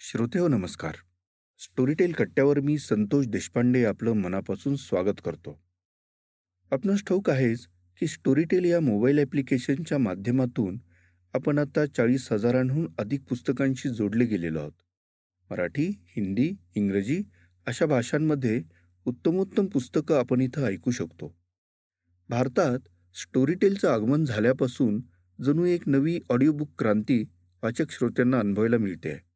श्रोते हो नमस्कार. स्टोरीटेल कट्ट्यावर मी संतोष देशपांडे आपलं मनापासून स्वागत करतो. आपणास ठाऊक आहेच की स्टोरीटेल या मोबाईल ॲप्लिकेशनच्या माध्यमातून आपण आता चाळीस हजारांहून अधिक पुस्तकांशी जोडले गेलेलो आहोत. मराठी हिंदी इंग्रजी अशा भाषांमध्ये उत्तमोत्तम पुस्तकं आपण इथं ऐकू शकतो. भारतात स्टोरीटेलचं आगमन झाल्यापासून जणू एक नवी ऑडिओबुक क्रांती वाचक श्रोत्यांना अनुभवायला मिळते आहे.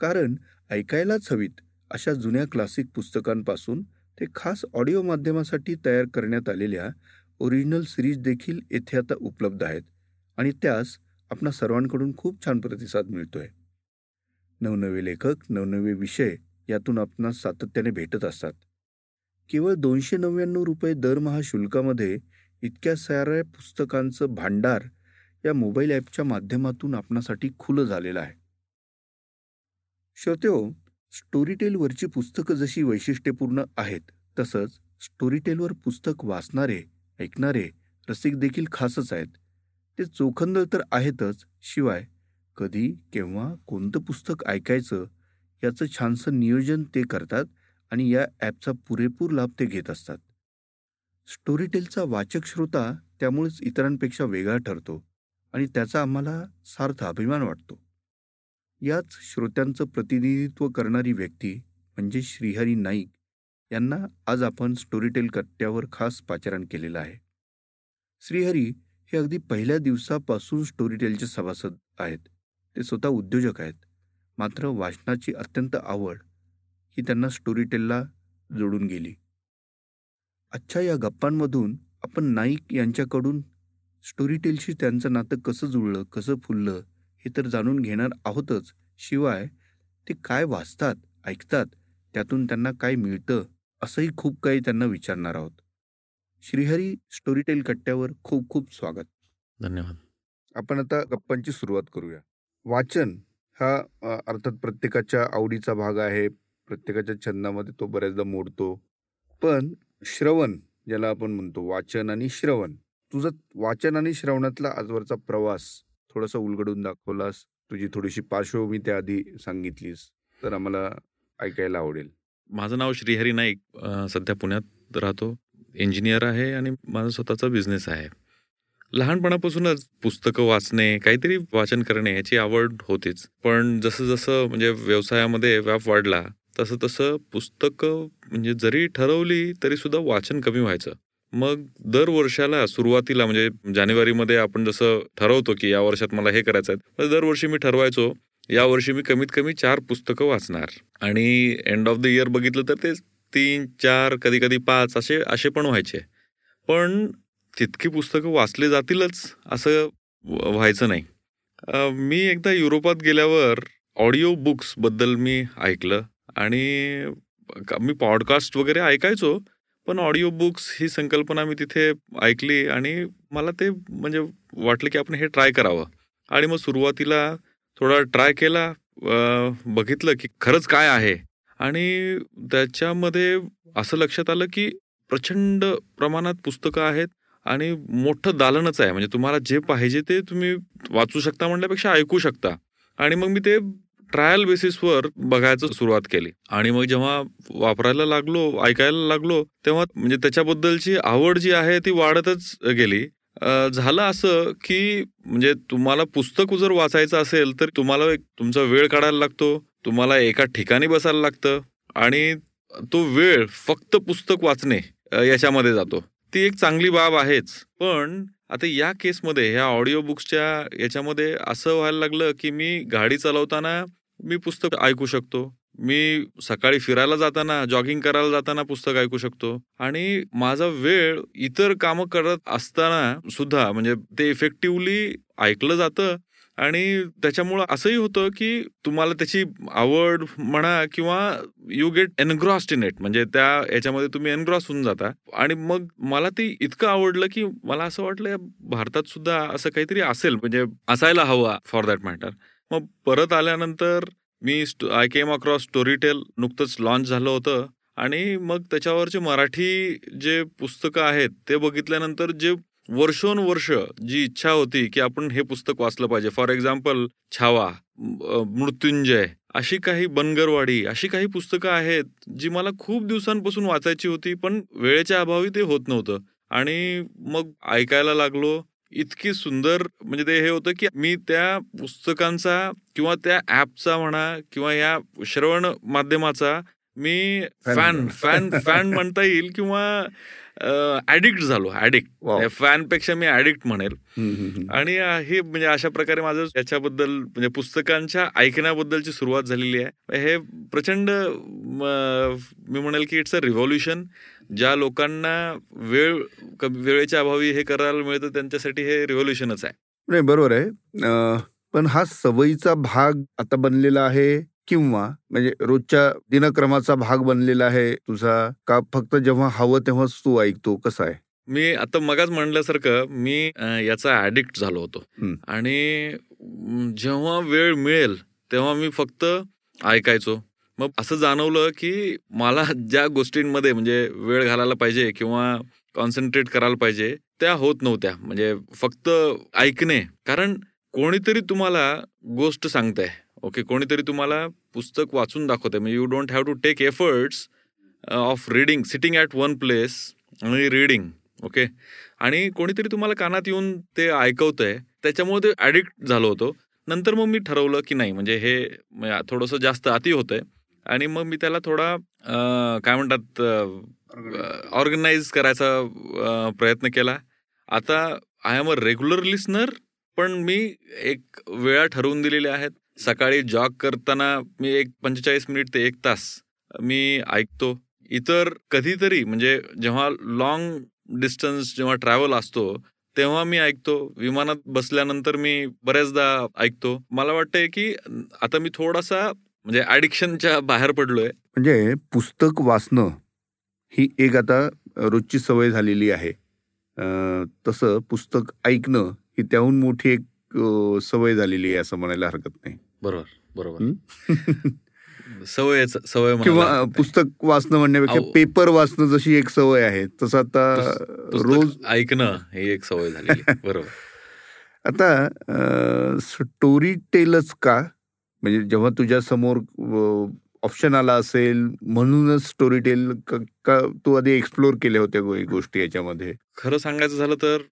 कारण ऐकायलाच हवीत अशा जुन्या क्लासिक पुस्तकांपासून ते खास ऑडिओ माध्यमासाठी तयार करण्यात आलेल्या ओरिजिनल सिरीज देखील येथे आता उपलब्ध आहेत आणि त्यास आपणा सर्वांकडून खूप छान प्रतिसाद मिळतोय. नवनवे लेखक नवनवे विषय यातून आपणास सातत्याने भेटत असतात. केवळ दोनशे नव्याण्णव रुपये दरमहा शुल्कामध्ये इतक्या साऱ्या पुस्तकांचं भांडार या मोबाईल ॲपच्या माध्यमातून आपणासाठी खुलं झालेलं आहे. श्रोत्यो हो, स्टोरीटेलवरची पुस्तकं जशी वैशिष्ट्यपूर्ण आहेत तसंच स्टोरीटेलवर पुस्तक वाचणारे ऐकणारे रसिक देखील खासच आहेत. ते चोखंदळ तर आहेतच शिवाय कधी केव्हा कोणतं पुस्तक ऐकायचं याचं छानसं नियोजन ते करतात आणि या ॲपचा पुरेपूर लाभ ते घेत असतात. स्टोरीटेलचा वाचक श्रोता त्यामुळेच इतरांपेक्षा वेगळा ठरतो आणि त्याचा आम्हाला सार्थ अभिमान वाटतो. याच श्रोत्यांचं प्रतिनिधित्व करणारी व्यक्ती म्हणजे श्रीहरी नाईक यांना आज आपण स्टोरीटेल कट्ट्यावर खास पाचारण केलेलं आहे. श्रीहरी हे अगदी पहिल्या दिवसापासून स्टोरीटेलचे सभासद आहेत. ते स्वतः उद्योजक आहेत. मात्र वाचनाची अत्यंत आवड ही त्यांना स्टोरीटेलला जोडून गेली. आजच्या या गप्पांमधून आपण नाईक यांच्याकडून स्टोरीटेलशी त्यांचं नातं कसं जुळलं कसं फुललं हे तर जाणून घेणार आहोतच. शिवाय ते काय वाचतात ऐकतात त्यातून त्यांना काय मिळतं असंही खूप काही त्यांना विचारणार आहोत. श्रीहरी स्टोरीटेल कट्ट्यावर खूप खूप स्वागत. धन्यवाद. आपण आता गप्पांची सुरुवात करूया. वाचन हा अर्थात प्रत्येकाच्या आवडीचा भाग आहे प्रत्येकाच्या छंदामध्ये तो बऱ्याचदा मोडतो. पण श्रवण ज्याला आपण म्हणतो वाचन आणि श्रवण. तुझं वाचन आणि श्रवणातला आजवरचा प्रवास थोडंसं उलगडून दाखवलास. तुझी थोडीशी पार्श्वभूमी त्याआधी सांगितलीस. तर आम्हाला ऐकायला आवडेल. माझं नाव श्रीहरी नाईक. सध्या पुण्यात राहतो. इंजिनियर आहे आणि माझा स्वतःचा बिझनेस आहे. लहानपणापासूनच पुस्तकं वाचणे काहीतरी वाचन करणे याची आवड होतीच. पण जसं जसं म्हणजे व्यवसायामध्ये व्याप वाढला तसं तसं पुस्तकं म्हणजे जरी ठरवली तरी सुद्धा वाचन कमी व्हायचं. मग दर वर्षाला सुरुवातीला म्हणजे जानेवारीमध्ये आपण जसं ठरवतो की या वर्षात मला हे करायचं आहे दरवर्षी मी ठरवायचो यावर्षी मी कमीत कमी चार पुस्तकं वाचणार. आणि एंड ऑफ द इयर बघितलं तर ते तीन चार कधी कधी पाच असे असे पण व्हायचे. पण तितकी पुस्तकं वाचली जातीलच असं व- व्हायचं नाही. मी एकदा युरोपात गेल्यावर ऑडिओ बुक्सबद्दल मी ऐकलं आणि मी पॉडकास्ट वगैरे ऐकायचो पण ऑडिओ बुक्स ही संकल्पना मी तिथे ऐकली आणि मला ते म्हणजे वाटलं की आपण हे ट्राय करावं. आणि मग सुरुवातीला थोडा ट्राय केला बघितलं की खरंच काय आहे. आणि त्याच्यामध्ये असं लक्षात आलं की प्रचंड प्रमाणात पुस्तकं आहेत आणि मोठं दालनच आहे. म्हणजे तुम्हाला जे पाहिजे ते तुम्ही वाचू शकता म्हणल्यापेक्षा ऐकू शकता. आणि मग मी ते ट्रायल बेसिसवर बघायचं सुरुवात केली. आणि मग जेव्हा वापरायला लागलो ऐकायला लागलो तेव्हा म्हणजे त्याच्याबद्दलची आवड जी आहे ती वाढतच गेली. झालं असं की म्हणजे तुम्हाला पुस्तक जर वाचायचं असेल तर तुम्हाला एक तुमचा वेळ काढायला लागतो तुम्हाला एका ठिकाणी बसायला लागतं आणि तो वेळ फक्त पुस्तक वाचणे याच्यामध्ये जातो. ती एक चांगली बाब आहेच. पण आता या केसमध्ये ह्या ऑडिओ बुक्सच्या याच्यामध्ये असं व्हायला लागलं की मी गाडी चालवताना मी पुस्तक ऐकू शकतो. मी सकाळी फिरायला जाताना जॉगिंग करायला जाताना पुस्तक ऐकू शकतो. आणि माझा वेळ इतर कामं करत असताना सुद्धा म्हणजे ते इफेक्टिव्हली ऐकलं जातं. आणि त्याच्यामुळं असंही होतं की तुम्हाला त्याची आवड म्हणा किंवा you get engrossed in it म्हणजे त्या याच्यामध्ये तुम्ही एनग्रॉस होऊन जाता. आणि मग मला ते इतकं आवडलं की मला असं वाटलं भारतात सुद्धा असं काहीतरी असेल म्हणजे असायला हवा फॉर दॅट मॅटर मग परत आल्यानंतर मी आय केम अक्रॉस स्टोरीटेल नुकतंच लॉन्च झालं होतं. आणि मग त्याच्यावरचे मराठी जे पुस्तकं आहेत ते बघितल्यानंतर जे वर्षोनवर्ष जी इच्छा होती की आपण हे पुस्तक वाचलं पाहिजे. फॉर एक्झाम्पल छावा मृत्युंजय अशी काही बनगरवाडी अशी काही पुस्तकं आहेत जी मला खूप दिवसांपासून वाचायची होती पण वेळेच्या अभावी ते होत नव्हतं. आणि मग ऐकायला लागलो इतकी सुंदर म्हणजे ते हे होतं की मी त्या पुस्तकांचा किंवा त्या ऍपचा म्हणा किंवा या श्रवण माध्यमाचा मी. फॅन फॅन फॅन म्हणता येईल किंवा ऍडिक्ट झालो ऍडिक्ट Wow. फॅनपेक्षा मी ऍडिक्ट म्हणेल. आणि हे म्हणजे अशा प्रकारे माझं याच्याबद्दल म्हणजे पुस्तकांच्या ऐकण्याबद्दलची सुरुवात झालेली आहे हे प्रचंड मी म्हणेल की इट्स अ रिव्हॉल्युशन ज्या लोकांना वेळ वेळेच्या अभावी हे करायला मिळतं त्यांच्यासाठी हे रिव्हॉल्युशनच आहे. नाही बरोबर आहे. पण हा सवयीचा भाग आता बनलेला आहे किंवा म्हणजे रोजच्या दिनक्रमाचा भाग बनलेला आहे तुझा? का फक्त जेव्हा हवं तेव्हाच तू ऐकतो? कसं आहे? मी आता मगाच म्हणल्यासारखं मी याचा ऍडिक्ट झालो होतो. आणि जेव्हा वेळ मिळेल तेव्हा मी फक्त ऐकायचो. मग असं जाणवलं की मला ज्या गोष्टींमध्ये म्हणजे वेळ घालायला पाहिजे किंवा कॉन्सन्ट्रेट करायला पाहिजे त्या होत नव्हत्या. म्हणजे फक्त ऐकणे. कारण कोणीतरी तुम्हाला गोष्ट सांगताय. ओके कोणीतरी तुम्हाला पुस्तक वाचून दाखवतंय. म्हणजे you don't have to take efforts of reading sitting at one place आणि रिडिंग ओके आणि कोणीतरी तुम्हाला कानात येऊन ते ऐकवतंय. त्याच्यामुळे ते ॲडिक्ट झालो होतो. नंतर मग मी ठरवलं की नाही. म्हणजे हे म्हणजे थोडंसं जास्त अति होतंय. आणि मग मी त्याला थोडा काय म्हणतात ऑर्गनाईज करायचा प्रयत्न केला. आता I am a regular listener पण मी एक वेळा ठरवून दिलेल्या आहेत. सकाळी जॉग करताना मी एक पंचेचाळीस मिनिट ते एक तास मी ऐकतो. इतर कधीतरी म्हणजे जेव्हा लॉंग डिस्टन्स जेव्हा ट्रॅव्हल असतो तेव्हा मी ऐकतो. विमानात बसल्यानंतर मी बऱ्याचदा ऐकतो. मला वाटतंय की आता मी थोडासा म्हणजे ऍडिक्शनच्या बाहेर पडलोय. म्हणजे पुस्तक वाचणं ही एक आता रोजची सवय झालेली आहे. तसं पुस्तक ऐकणं ही त्याहून मोठी एक सवय झालेली आहे असं म्हणायला हरकत नाही. बरोबर बरोबर. सवय म्हणायला किंवा. पुस्तक वाचणं म्हणण्यापेक्षा. पेपर वाचणं जशी एक सवय आहे तसं आता रोज ऐकणं ही एक सवय झालेली आहे. बरोबर. आता स्टोरी टेलच का? म्हणजे जेव्हा तुझ्या समोर ऑप्शन आला असेल म्हणूनच स्टोरी टेल का तू आधी एक्सप्लोर केल्या होत्या गोष्टी याच्यामध्ये. खरं सांगायचं झालं तर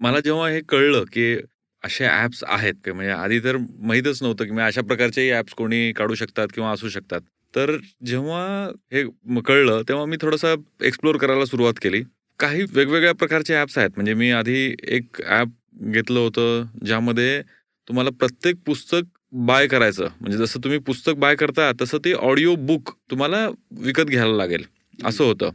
मला जेव्हा हे कळलं की असे ऍप्स आहेत की म्हणजे आधी तर माहीतच नव्हतं की अशा प्रकारचे ऍप्स कोणी काढू शकतात किंवा असू शकतात. तर जेव्हा हे कळलं तेव्हा मी थोडंसं एक्सप्लोर करायला सुरुवात केली. काही वेगवेगळ्या प्रकारचे ऍप्स आहेत. म्हणजे मी आधी एक ऍप घेतलं होतं ज्यामध्ये तुम्हाला प्रत्येक पुस्तक बाय करायचं. म्हणजे जसं तुम्ही पुस्तक बाय करता तसं ते ऑडिओ बुक तुम्हाला विकत घ्यायला लागेल. असं होतं.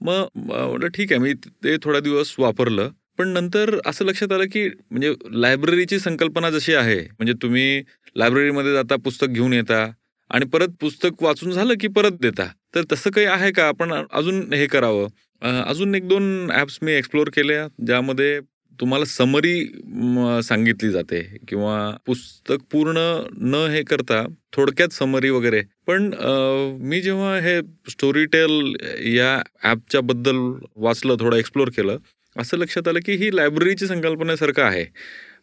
मग म्हटलं ठीक आहे मी ते थोडा दिवस वापरलं. पण नंतर असं लक्षात आलं की म्हणजे लायब्ररीची संकल्पना जशी आहे म्हणजे तुम्ही लायब्ररीमध्ये जाता पुस्तक घेऊन येता आणि परत पुस्तक वाचून झालं की परत देता. तर तसं काही आहे का? आपण अजून हे करावं. अजून एक दोन ॲप्स मी एक्सप्लोर केल्या ज्यामध्ये तुम्हाला समरी सांगितली जाते किंवा पुस्तक पूर्ण न हे करता थोडक्यात समरी वगैरे. पण मी जेव्हा हे स्टोरी टेल या ॲपच्या बद्दल वाचलं थोडं एक्सप्लोर केलं असं लक्षात आलं की ही लायब्ररीची संकल्पनेसारखं आहे.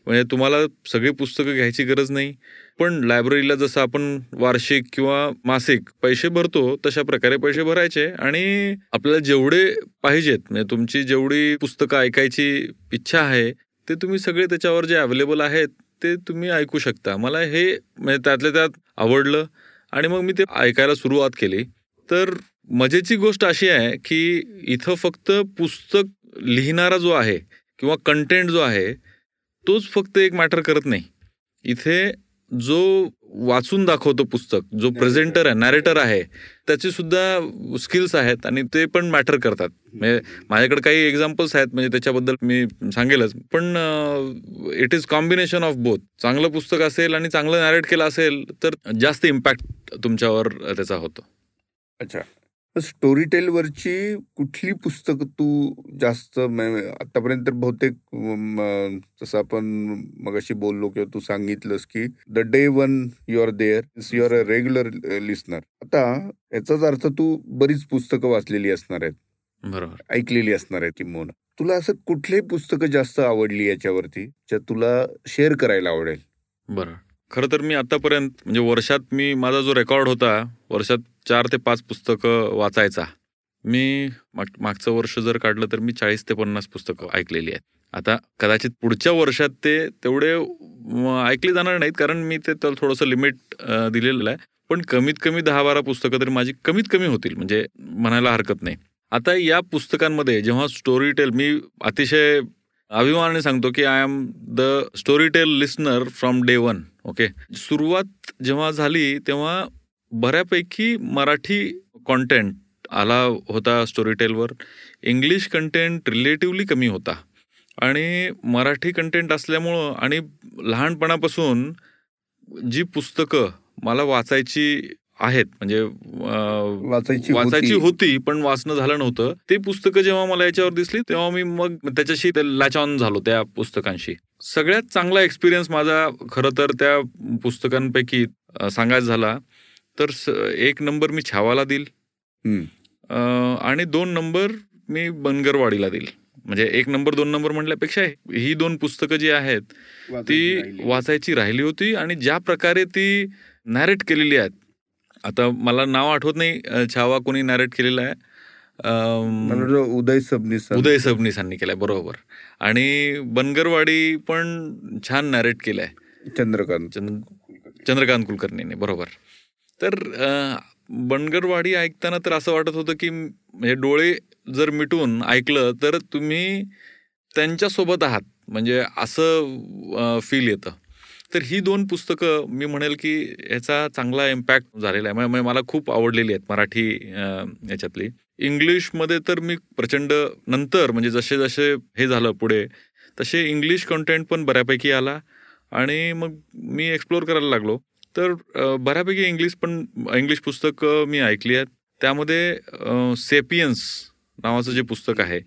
म्हणजे तुम्हाला सगळी पुस्तकं घ्यायची गरज नाही. पण लायब्ररीला जसं आपण वार्षिक किंवा मासिक पैसे भरतो तशा प्रकारे पैसे भरायचे आणि आपल्याला जेवढे पाहिजेत म्हणजे तुमची जेवढी पुस्तकं ऐकायची इच्छा आहे ते तुम्ही सगळे त्याच्यावर जे अवेलेबल आहेत ते तुम्ही ऐकू शकता. मला हे म्हणजे त्यातल्या त्यात आवडलं आणि मग मी ते ऐकायला सुरुवात केली. तर मजेची गोष्ट अशी आहे की इथं फक्त पुस्तक लिहिणारा जो आहे किंवा कंटेंट जो आहे तोच फक्त एक मॅटर करत नाही. इथे जो वाचून दाखवतो पुस्तक जो प्रेझेंटर आहे नॅरेटर आहे त्याचे सुद्धा स्किल्स आहेत आणि ते पण मॅटर करतात. म्हणजे माझ्याकडे काही एक्झाम्पल्स आहेत म्हणजे त्याच्याबद्दल मी सांगेलच. पण it is combination of both चांगलं पुस्तक असेल आणि चांगलं नॅरेट केलं असेल तर जास्त इम्पॅक्ट तुमच्यावर त्याचा होतो. अच्छा. स्टोरी टेल वरची कुठली पुस्तकं तू जास्त म- आतापर्यंत तर बहुतेक जसं आपण मगाशी बोललो किंवा तू सांगितलंस की the day one you are there you are a regular listener आता याचाच अर्थ तू बरीच पुस्तकं वाचलेली असणार आहेत. बरोबर. ऐकलेली असणार आहेत किंबहुना तुला असं कुठली पुस्तकं जास्त आवडली याच्यावरती ज्या तुला शेअर करायला आवडेल? बरं. खरं तर मी आतापर्यंत म्हणजे वर्षात मी माझा जो रेकॉर्ड होता वर्षात चार ते पाच पुस्तकं वाचायचा. मी माग मागचं वर्ष जर काढलं तर मी चाळीस ते पन्नास पुस्तकं ऐकलेली आहेत. आता कदाचित पुढच्या वर्षात ते तेवढे ऐकले जाणार नाहीत कारण मी ते तर थोडंसं लिमिट दिलेलं आहे. पण कमीत कमी दहा बारा पुस्तकं तरी माझी कमीत कमी होतील म्हणजे म्हणायला हरकत नाही. आता या पुस्तकांमध्ये जेव्हा स्टोरी टेल मी अतिशय अभिमानाने सांगतो की I am the Storytel listener from day one okay सुरुवात जेव्हा झाली तेव्हा बऱ्यापैकी मराठी कॉन्टेंट आला होता स्टोरी टेलवर इंग्लिश कंटेंट रिलेटिव्हली कमी होता. आणि मराठी कंटेंट असल्यामुळं आणि लहानपणापासून जी पुस्तकं मला वाचायची आहेत. म्हणजे वाचायची वाचायची होती. पण वाचणं झालं नव्हतं. ते पुस्तकं जेव्हा मला याच्यावर दिसली तेव्हा मी मग त्याच्याशी लॅच ऑन झालो त्या पुस्तकांशी. सगळ्यात चांगला एक्सपिरियन्स माझा खरं तर त्या पुस्तकांपैकी सांगायचा झाला तर एक नंबर मी छावाला देईल आणि दोन नंबर मी बनगरवाडीला देईल म्हणजे एक नंबर दोन नंबर म्हटल्यापेक्षा ही दोन पुस्तकं जी आहेत ती वाचायची राहिली होती आणि ज्या प्रकारे ती नॅरेट केलेली आहेत आता मला नाव आठवत नाही छावा कोणी नॅरेट केलेला आहे. उदय सबनीस उदय सबनीसांनी केलाय बरोबर. आणि बनगरवाडी पण छान नॅरेट केलंय. चंद्रकांत. चंद- चंद्रकांत कुलकर्णीने बरोबर. तर बनगरवाडी ऐकताना तर असं वाटत होतं की म्हणजे डोळे जर मिटून ऐकलं तर तुम्ही त्यांच्यासोबत आहात. म्हणजे असं फील येतं. तर ही दोन पुस्तकं मी म्हणेल की याचा चांगला इम्पॅक्ट झालेला आहे. म्हणजे- मला खूप आवडलेली आहेत मराठी याच्यातली. इंग्लिशमध्ये तर मी प्रचंड नंतर म्हणजे जसे जसे हे झालं पुढे तसे इंग्लिश कंटेंट पण बऱ्यापैकी आला आणि मग मी एक्सप्लोअर करायला लागलो. तर बऱ्यापैकी इंग्लिश पण इंग्लिश पुस्तकं मी ऐकली आहेत. त्यामध्ये सेपियन्स नावाचं जे पुस्तक आहे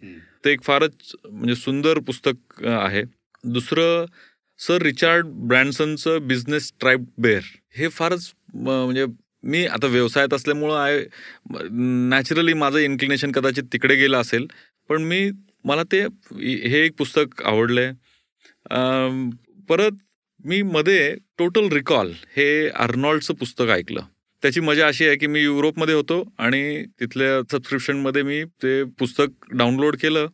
ते एक फारच म्हणजे सुंदर पुस्तक आहे. दुसरं सर रिचार्ड ब्रँडसनचं बिझनेस ट्राईब बेअर. हे फारच म, म्हणजे मी आता व्यवसायात असल्यामुळं आय नॅचरली माझं इन्क्लिनेशन कदाचित तिकडे गेलं असेल पण मी मला ते हे एक पुस्तक आवडलंय. परत मी मध्ये टोटल रिकॉल हे अर्नॉल्डचं पुस्तक ऐकलं. त्याची मजा अशी आहे की मी युरोपमध्ये होतो आणि तिथल्या सबस्क्रिप्शनमध्ये मी ते पुस्तक डाउनलोड केलं.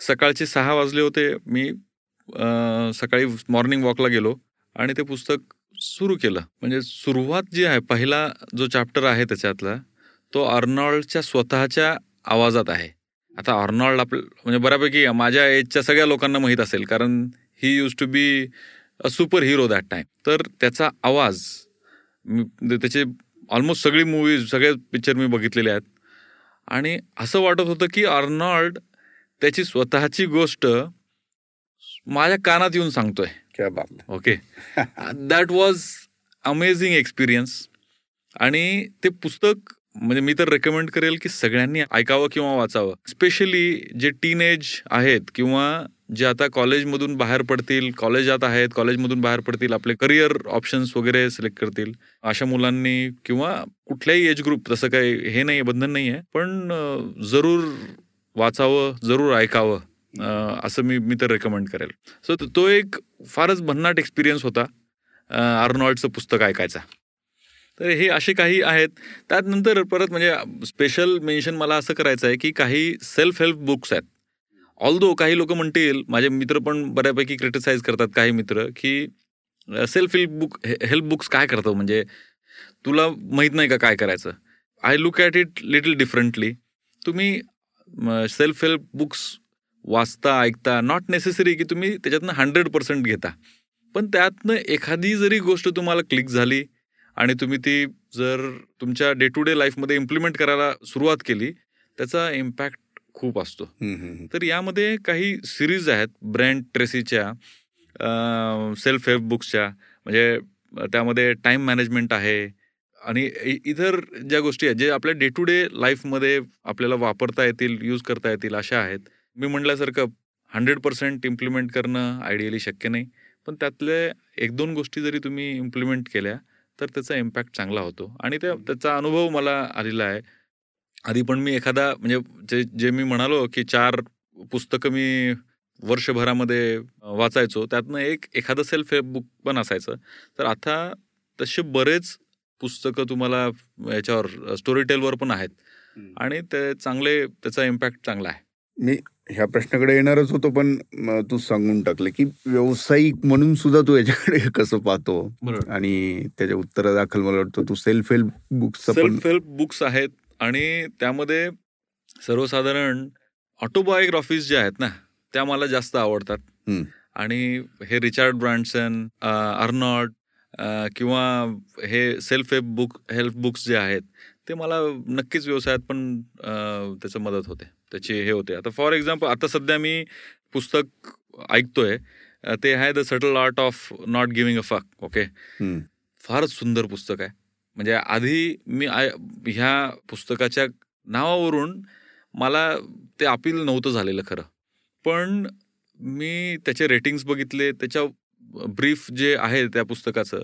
सकाळचे सहा वाजले होते मी सकाळी मॉर्निंग वॉकला गेलो आणि ते पुस्तक सुरू केलं. म्हणजे सुरुवात जी आहे पहिला जो चॅप्टर आहे त्याच्यातला तो अर्नॉल्डच्या स्वतःच्या आवाजात आहे. आता अर्नॉल्ड आपलं म्हणजे बऱ्यापैकी माझ्या एजच्या सगळ्या लोकांना माहीत असेल कारण he used to be a super hero that time तर त्याचा आवाज त्याचे ऑलमोस्ट सगळी मूवीज सगळे पिक्चर मी बघितलेले आहेत. आणि असं वाटत होतं की अर्नॉल्ड त्याची स्वतःची गोष्ट माझ्या कानात येऊन सांगतोय. क्या बात. Okay that was amazing experience आणि ते पुस्तक म्हणजे मी तर रेकमेंड करेल की सगळ्यांनी ऐकावं किंवा वाचावं. स्पेशली जे टीनेज आहेत किंवा जे आता कॉलेजमधून बाहेर पडतील कॉलेजात आहेत कॉलेजमधून बाहेर पडतील आपले करिअर ऑप्शन्स वगैरे सिलेक्ट करतील. अशा मुलांनी किंवा कुठल्याही एज ग्रुप तसं काही हे नाही बंधन नाही आहे. पण जरूर वाचावं जरूर ऐकावं. असं मी मी तर रेकमेंड करेल. सो तो एक फारच भन्नाट एक्सपिरियन्स होता आर्नॉल्डचं पुस्तक ऐकायचा. तर हे असे काही आहेत. त्यानंतर परत म्हणजे स्पेशल मेन्शन मला असं करायचं आहे की काही सेल्फ हेल्प बुक्स आहेत. ऑल्दो काही लोक म्हणतील माझे मित्र पण बऱ्यापैकी क्रिटिसाइज करतात काही मित्र की self help book help books काय करतो म्हणजे तुला माहीत नाही का काय करायचं? I look at it little differently तुम्ही सेल्फ हेल्प बुक्स वाचता ऐकता नॉट नेसेसरी की तुम्ही त्याच्यातनं हंड्रेड पर्सेंट घेता. पण त्यातनं एखादी जरी गोष्ट तुम्हाला क्लिक झाली आणि तुम्ही ती जर तुमच्या डे टू डे लाईफमध्ये इम्प्लिमेंट करायला सुरुवात केली त्याचा इम्पॅक्ट खूप असतो. तर यामध्ये काही सिरीज आहेत ब्रँड ट्रेसीच्या सेल्फ हेल्प बुक्सच्या म्हणजे त्यामध्ये टाइम मॅनेजमेंट आहे आणि इतर ज्या गोष्टी आहेत जे आपल्या डे टू डे लाईफमध्ये आपल्याला वापरता येतील यूज करता येतील अशा आहेत. मी म्हटल्यासारखं हंड्रेड पर्सेंट इम्प्लिमेंट करणं आयडियली शक्य नाही. पण त्यातले एक दोन गोष्टी जरी तुम्ही इम्प्लिमेंट केल्या तर त्याचा इम्पॅक्ट चांगला होतो. आणि त्या त्याचा अनुभव मला आलेला आहे. आधी पण मी एखादा म्हणजे जे जे मी म्हणालो की चार पुस्तकं मी वर्षभरामध्ये वाचायचो त्यातनं एक एखादं सेल्फ हेल्प बुक पण असायचं. तर आता तसे बरेच पुस्तकं तुम्हाला याच्यावर स्टोरी टेलवर पण आहेत. आणि ते चांगले त्याचा इम्पॅक्ट चांगला आहे. मी ह्या प्रश्नाकडे येणारच होतो पण तू सांगून टाकलं की व्यावसायिक म्हणून सुद्धा तू याच्याकडे कसं पाहतो? आणि त्याच्या उत्तरादाखल मला वाटतं तू self help books self help books आहेत आणि त्यामध्ये सर्वसाधारण ऑटोबायोग्राफीज ज्या आहेत ना त्या मला जास्त आवडतात. आणि हे रिचार्ड ब्रँडसन अर्नॉट किंवा हे self help book help books जे आहेत ते मला नक्कीच व्यवसायात पण त्याचं मदत होते. त्याची हे होते. आता फॉर एक्झाम्पल आता सध्या मी पुस्तक ऐकतोय. ते आहे the subtle art of not giving a fuck okay. फारच सुंदर पुस्तक आहे. म्हणजे आधी मी ह्या पुस्तकाच्या नावावरून मला ते अपील नव्हतं झालेलं खरं. पण मी त्याचे रेटिंग्स बघितले. त्याच्या ब्रीफ जे आहे त्या पुस्तकाचं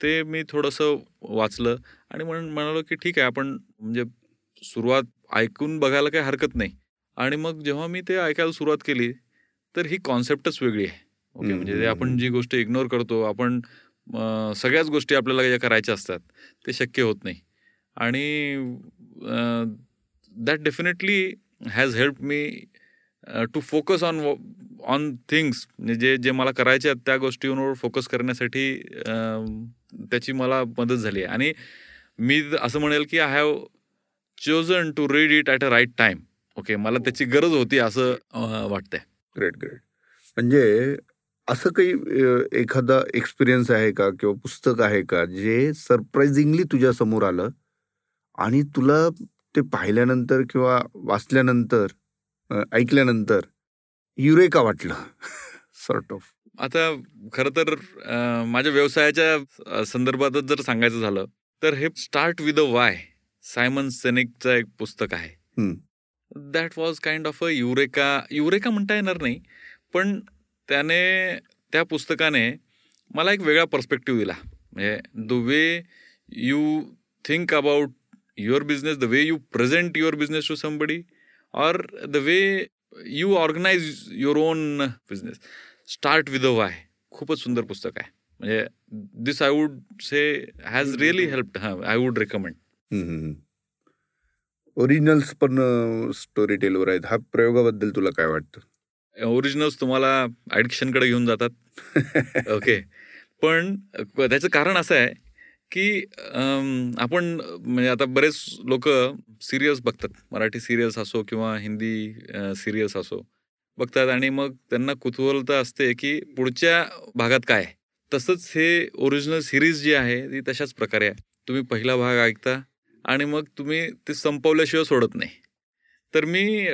ते मी थोडंसं वाचलं आणि म्हणून म्हणालो की ठीक आहे आपण म्हणजे सुरुवात ऐकून बघायला काही हरकत नाही. आणि मग जेव्हा मी ते ऐकायला सुरुवात केली तर ही कॉन्सेप्टच वेगळी आहे. ओके म्हणजे आपण जी गोष्ट इग्नोर करतो आपण सगळ्याच गोष्टी आपल्याला ज्या करायच्या असतात ते शक्य होत नाही. आणि that definitely has help me to focus on on things म्हणजे जे जे मला करायचे आहेत त्या गोष्टींवर फोकस करण्यासाठी त्याची मला मदत झाली आहे. आणि मी असं म्हणेल की I have chosen to read it at a right time okay मला त्याची गरज होती असं वाटतंय. ग्रेट ग्रेट म्हणजे असं काही एखादा एक्सपिरियन्स आहे का किंवा पुस्तक आहे का जे सरप्राइझिंगली तुझ्या समोर आलं आणि तुला ते पाहिल्यानंतर किंवा वाचल्यानंतर ऐकल्यानंतर युरेका वाटलं सॉर्ट ऑफ आता खरं तर माझ्या व्यवसायाच्या संदर्भातच जर सांगायचं झालं तर हे start with a why Simon सेनिकचं एक पुस्तक आहे. That was kind of a eureka eureka म्हणता येणार नाही पण त्याने त्या पुस्तकाने मला एक वेगळा पर्स्पेक्टिव्ह दिला. म्हणजे the way you think about your business the way you present your business to somebody or the way you organize your own business start with a why. खूपच सुंदर पुस्तक आहे. म्हणजे this I would say has really help हां I would recommend originals पण स्टोरी टेलवर आहेत. हा प्रयोगाबद्दल तुला काय वाटतं? ओरिजिनल्स तुम्हाला ॲडिक्शनकडे घेऊन जातात. ओके पण त्याचं कारण असं आहे की आपण म्हणजे आता बरेच लोक सिरियल्स बघतात. मराठी सिरियल्स असो किंवा हिंदी सिरियल्स असो. बघतात आणि मग त्यांना कुतूहलता असते की पुढच्या भागात काय? आहे. तसंच हे ओरिजिनल सिरीज जी आहे ती तशाच प्रकारे आहे. तुम्ही पहिला भाग ऐकता आणि मग तुम्ही ते संपवल्याशिवाय सोडत नाही. तर मी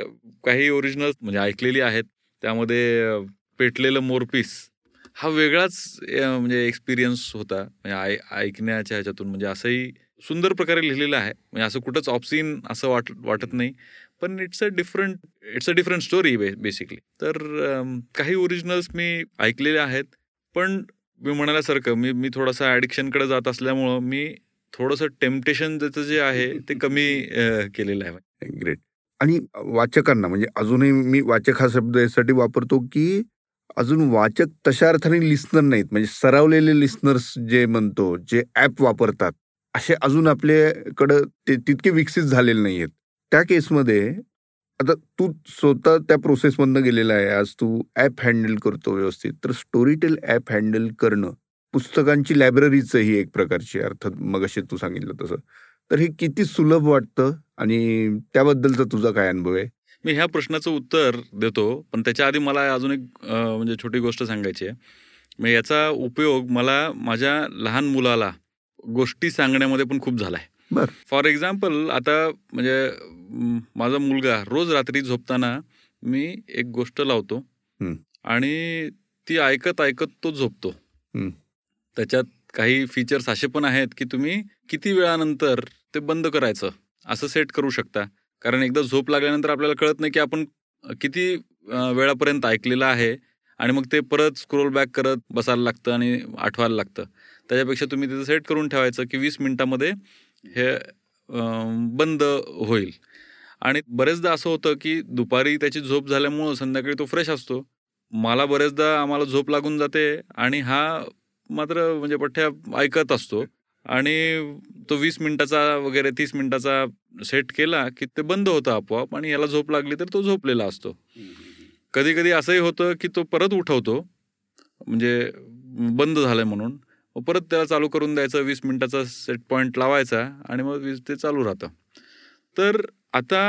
काही ओरिजिनल म्हणजे ऐकलेली आहेत. त्यामध्ये पेटलेलं मोरपीस हा वेगळाच म्हणजे एक्सपिरियन्स होता. म्हणजे आय ऐकण्याच्या ह्याच्यातून म्हणजे असंही सुंदर प्रकारे लिहिलेलं आहे. म्हणजे असं कुठंच ऑप्सिन असं वाट वाटत नाही. पण it's a different it's a different story basically तर um, काही ओरिजिनल्स मी ऐकलेले आहेत पण मी म्हणाल्यासारखं मी मी थोडासा ॲडिक्शनकडे जात असल्यामुळं मी थोडंसं टेम्पटेशन त्याचं जे आहे ते कमी केलेलं आहे. ग्रेट आणि वाचकांना म्हणजे अजूनही मी वाचक हा शब्द यासाठी वापरतो की अजून वाचक तशा अर्थाने लिस्नर नाहीत. म्हणजे सरावलेले लिस्नर्स जे म्हणतो जे ऍप वापरतात असे अजून आपल्याकडं ते तितके विकसित झालेले नाही आहेत त्या केसमध्ये आता तू स्वतः त्या प्रोसेसमधनं गेलेला आहे. आज तू ऍप हँडल करतो व्यवस्थित. तर स्टोरी टेल ऍप हँडल करणं पुस्तकांची लायब्ररीच ही एक प्रकारची अर्थात मग तू सांगितलं तसं. तर हे किती सुलभ वाटतं आणि त्याबद्दलचा तुझा काय अनुभव आहे? मी ह्या प्रश्नाचं उत्तर देतो पण त्याच्या आधी मला अजून एक म्हणजे छोटी गोष्ट सांगायची आहे. मग याचा उपयोग मला माझ्या लहान मुलाला गोष्टी सांगण्यामध्ये पण खूप झाला आहे बर. फॉर एक्झाम्पल आता म्हणजे माझा मुलगा रोज रात्री झोपताना मी एक गोष्ट लावतो. आणि ती ऐकत ऐकत तो झोपतो. त्याच्यात काही फीचर्स असे पण आहेत की तुम्ही किती वेळानंतर ते बंद करायचं असं सेट करू शकता कारण एकदा झोप लागल्यानंतर आपल्याला कळत नाही की आपण किती वेळापर्यंत ऐकलेलं आहे आणि मग ते परत स्क्रोल बॅक करत बसायला लागतं आणि आठवायला लागतं त्याच्यापेक्षा तुम्ही तिथं सेट करून ठेवायचं की वीस मिनिटामध्ये हे बंद होईल आणि बरेचदा असं होतं की दुपारी त्याची झोप झाल्यामुळं संध्याकाळी तो फ्रेश असतो. मला बरेचदा आम्हाला झोप लागून जाते आणि हा मात्र म्हणजे पठ्ठ्या ऐकत असतो. आणि तो वीस मिनिटाचा वगैरे तीस मिनिटाचा सेट केला की ते बंद होतं आपोआप आणि याला झोप लागली तर तो झोपलेला असतो. कधी कधी असंही होतं की तो परत उठवतो म्हणजे बंद झालंय म्हणून. परत त्याला चालू करून द्यायचं वीस मिनिटाचा सेट पॉईंट लावायचा आणि मग वीस ते चालू राहतं. तर आता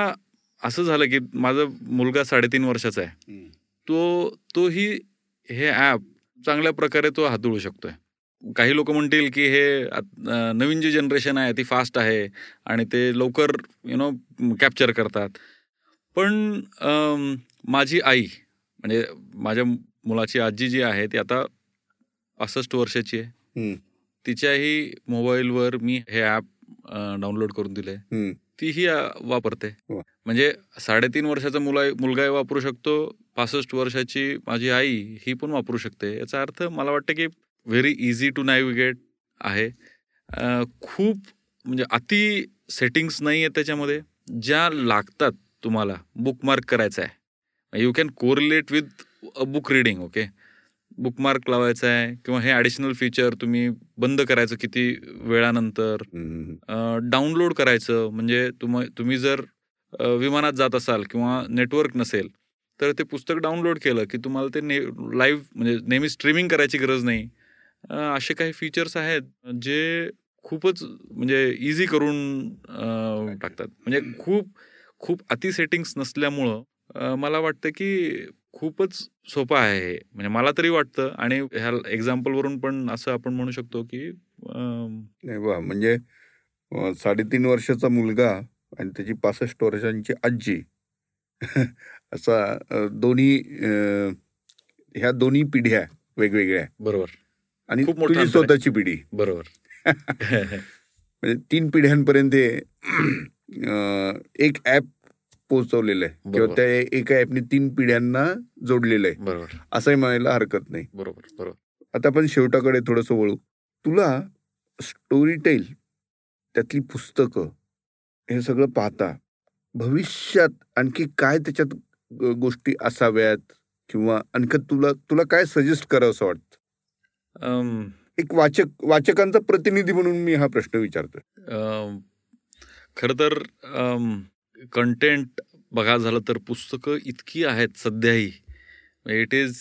असं झालं की माझा मुलगा साडेतीन वर्षाचा आहे. तो तोही हे ॲप चांगल्या प्रकारे तो हाताळू शकतोय. काही लोक म्हणतील की हे नवीन जी जनरेशन आहे ती फास्ट आहे आणि ते लवकर यु नो कॅप्चर करतात. पण माझी आई म्हणजे माझ्या मुलाची आजी जी आहे ती आता पासष्ट वर्षाची आहे. तिच्याही मोबाईलवर मी हे ॲप डाउनलोड करून हम्म. तीही वापरते. वा. म्हणजे साडेतीन वर्षाचा मुला मुलगाही वापरू शकतो पासष्ट वर्षाची माझी आई ही पण वापरू शकते. याचा अर्थ मला वाटतं की व्हेरी इझी टू नॅव्हिगेट आहे. खूप म्हणजे अति सेटिंग्स नाही आहेत त्याच्यामध्ये. ज्या लागतात तुम्हाला बुकमार्क करायचं आहे. You can correlate with a book reading okay bookmark लावायचा आहे किंवा हे ॲडिशनल फीचर तुम्ही बंद करायचं किती वेळानंतर. डाउनलोड करायचं. म्हणजे तुम तुम्ही जर विमानात जात असाल किंवा नेटवर्क नसेल तर ते पुस्तक डाउनलोड केलं की तुम्हाला ते ने लाईव्ह म्हणजे नेहमी स्ट्रीमिंग करायची गरज नाही. असे काही फीचर्स आहेत जे खूपच म्हणजे इझी करून टाकतात. म्हणजे खूप खूप अति सेटिंग्स नसल्यामुळं मला वाटतं की खूपच सोपं आहे. हे म्हणजे मला तरी वाटतं आणि ह्या एक्झाम्पलवरून पण असं आपण म्हणू शकतो की नाही वा म्हणजे साडेतीन वर्षाचा मुलगा आणि त्याची पासष्ट वर्षांची आजी. असा दोन्ही ह्या दोन्ही पिढ्या वेगवेगळ्या. बरोबर. आणि खूप मोठं. स्वतःची पिढी. बरोबर. म्हणजे तीन पिढ्यांपर्यंत एक ऍप पोहोचवलेलं आहे. किंवा. त्या एका ऍपने तीन पिढ्यांना जोडलेलं आहे. बरोबर. असंही म्हणायला हरकत नाही. बरोबर बरोबर. आता आपण शेवटाकडे थोडंसं वळू. तुला स्टोरी टेल त्यातली पुस्तकं हे सगळं पाहता भविष्यात आणखी काय त्याच्यात गोष्टी असाव्यात? किंवा आणखी तुला तुला काय सजेस्ट करावं असं वाटतं? एक वाचक वाचकांचा प्रतिनिधी म्हणून मी हा प्रश्न विचारतोय. अम, खरं तर कंटेंट बघा झालं तर पुस्तकं इतकी आहेत सध्याही. इट इज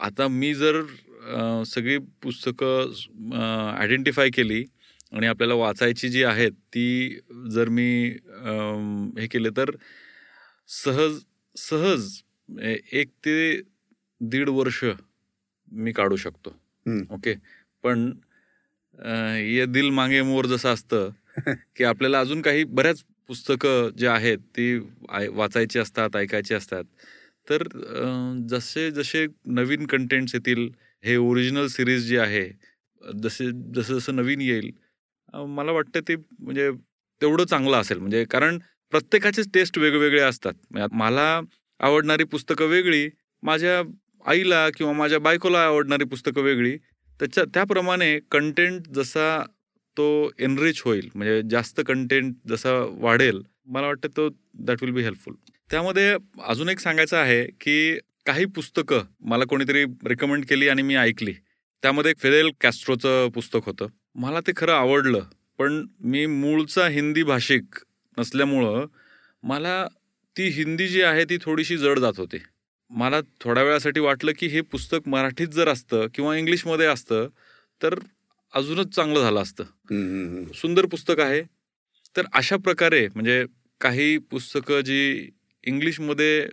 आता मी जर सगळी पुस्तकं आयडेंटिफाय केली आणि आपल्याला वाचायची जी आहेत ती जर मी हे केले तर सहज सहज एक ते दीड वर्ष मी काढू शकतो. ओके पण ये दिल मागे मोर जसं असतं की आपल्याला अजून काही बऱ्याच पुस्तकं जे आहेत ती आय- वाचायची असतात ऐकायची असतात. तर जसे जसे नवीन कंटेंट्स येतील हे ओरिजिनल सिरीज जी आहे जसे जसं जसं नवीन येईल मला वाटतं ते म्हणजे तेवढं चांगलं असेल. म्हणजे कारण प्रत्येकाचेच टेस्ट वेगवेगळे असतात. मला आवडणारी पुस्तकं वेगळी माझ्या आईला किंवा माझ्या बायकोला आवडणारी पुस्तकं वेगळी. त्याच्या त्याप्रमाणे कंटेंट जसा तो एनरिच होईल म्हणजे जास्त कंटेंट जसा वाढेल मला वाटतं तो दॅट विल बी हेल्पफुल त्यामध्ये अजून एक सांगायचं आहे की काही पुस्तकं मला कोणीतरी रिकमेंड केली आणि मी ऐकली. त्यामध्ये एक फेदेल कॅस्ट्रोचं पुस्तक होतं. मला ते खरं आवडलं पण मी मूळचा हिंदी भाषिक नसल्यामुळं मला ती हिंदी जी आहे ती थोडीशी जड जात होती. मला थोड्या वेळासाठी वाटलं की हे पुस्तक मराठीत जर असतं किंवा इंग्लिशमध्ये असतं तर अजूनच चांगलं झालं असतं. सुंदर पुस्तक आहे. तर अशा प्रकारे म्हणजे काही पुस्तकं जी इंग्लिशमध्ये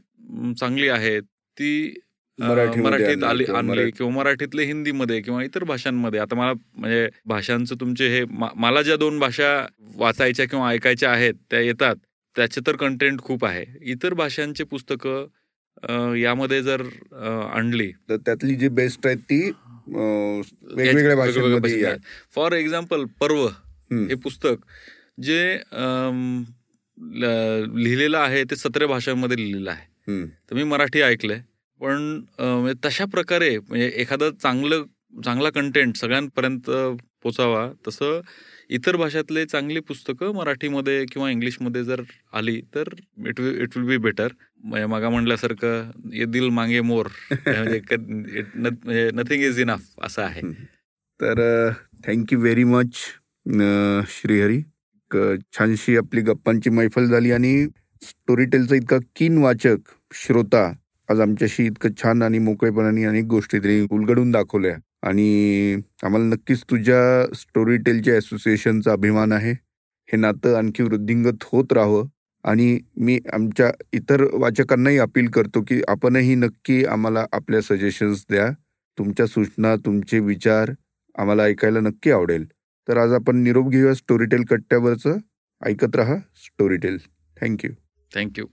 चांगली आहेत ती मराठीत आली आणली किंवा मराठीतले हिंदीमध्ये किंवा इतर भाषांमध्ये. आता मला म्हणजे भाषांचं तुमचे हे मला ज्या दोन भाषा वाचायच्या किंवा ऐकायच्या आहेत त्या येतात त्याचे तर कंटेंट खूप आहे. इतर भाषांची पुस्तकं यामध्ये जर आणली. तर त्यातली जी बेस्ट आहेत ती वेगवेगळ्या भाषांमध्ये. फॉर एक्झाम्पल पर्व. हे पुस्तक जे लिहिलेलं आहे ते सतरा भाषांमध्ये लिहिलेलं आहे. तर मी मराठी ऐकलंय पण म्हणजे तशा प्रकारे म्हणजे एखादं चांगलं चांगला कंटेंट सगळ्यांपर्यंत पोचावा तसं इतर भाषातले चांगली पुस्तकं मराठीमध्ये किंवा इंग्लिशमध्ये जर आली तर it will it will be better मागा म्हणल्यासारखं ये दिल मागे मोर. म्हणजे नथिंग इज इनफ असं आहे. तर थँक्यू व्हेरी मच श्रीहरी. छानशी आपली गप्पांची मैफल झाली आणि स्टोरीटेलचा इतका कीन वाचक श्रोता आज आमच्याशी इतकं छान आणि मोकळेपणाने अनेक गोष्टी त्यांनी उलगडून दाखवल्या. आणि आम्हाला नक्कीच तुझ्या स्टोरीटेलच्या असोसिएशनचा अभिमान आहे. हे नातं आणखी वृद्धिंगत होत राहावं. आणि मी आमच्या इतर वाचकांनाही अपील करतो की आपणही नक्की आम्हाला आपल्या सजेशन्स द्या. तुमच्या सूचना तुमचे विचार आम्हाला ऐकायला नक्की आवडेल. तर आज आपण निरोप घेऊया स्टोरीटेल कट्ट्यावरचं. ऐकत रहा स्टोरीटेल थँक्यू थँक्यू